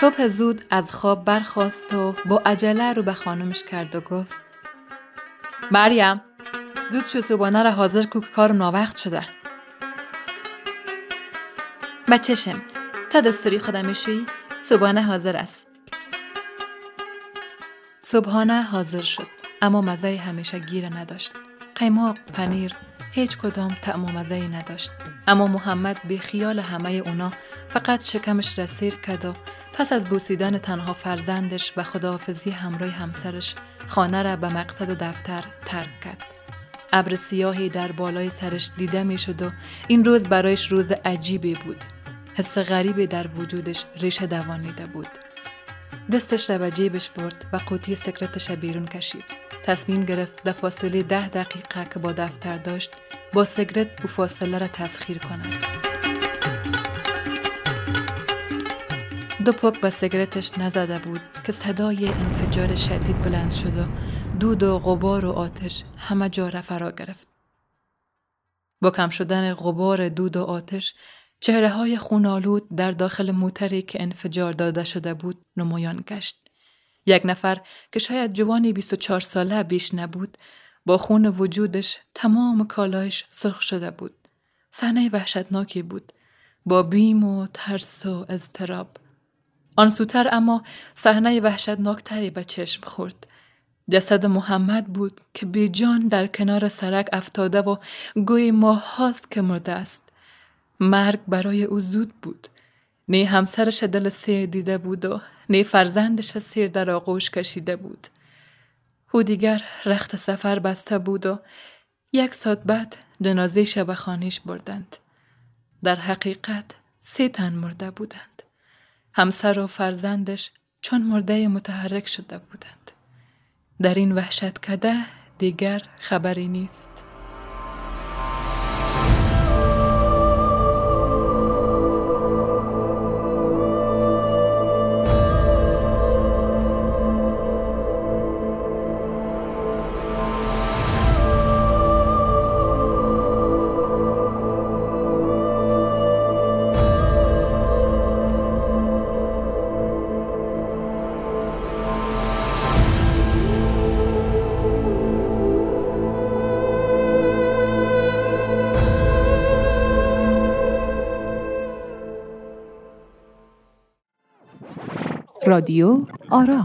صبح زود از خواب برخواست و با عجله رو به خانمش کرد و گفت مریم زود شو صبحانه را حاضر کو که کار ناوقت شده. بچشم تا دستوری خودم می‌شوی صبحانه حاضر است. صبحانه حاضر شد اما مزه همیشه گیر نداشت. قیماق پنیر هیچ کدام طعم و نداشت. اما محمد به خیال همه اونا فقط شکمش را سیر کرد و پس از بوسیدن تنها فرزندش و خداحافظی همراه همسرش خانه را به مقصد دفتر ترک کرد. ابر سیاهی در بالای سرش دیده می شد و این روز برایش روز عجیبی بود. حس غریبی در وجودش ریشه دوانیده بود. دستش را به جیبش برد و قوطی سکرتش بیرون کشید تصمیم گرفت در فاصله ده دقیقه که با دفتر داشت با سگرت او فاصله را تسخیر کند. دو پک به سگرتش نزده بود که صدای انفجار شدید بلند شد و دود و غبار و آتش همه جا را فرا گرفت. با کم شدن غبار دود و آتش چهره های خونالود در داخل موتری که انفجار داده شده بود نمایان گشت. یک نفر که شاید جوانی 24 ساله بیش نبود با خون وجودش تمام کالایش سرخ شده بود. صحنه وحشتناکی بود با بیم و ترس و اضطراب. آن سوتر اما صحنه وحشتناکتری به چشم خورد. جسد محمد بود که بی جان در کنار سرک افتاده و گوی ماه هاست که مرده است. مرگ برای او زود بود. نی همسرش دل سیر دیده بود و نی فرزندش سیر در آغوش کشیده بود. او دیگر رخت سفر بسته بود و یک ساعت بعد جنازه شب خانیش بردند. در حقیقت سه تن مرده بودند. همسر و فرزندش چون مرده متحرک شده بودند. در این وحشت کده دیگر خبری نیست. رادیو آرا.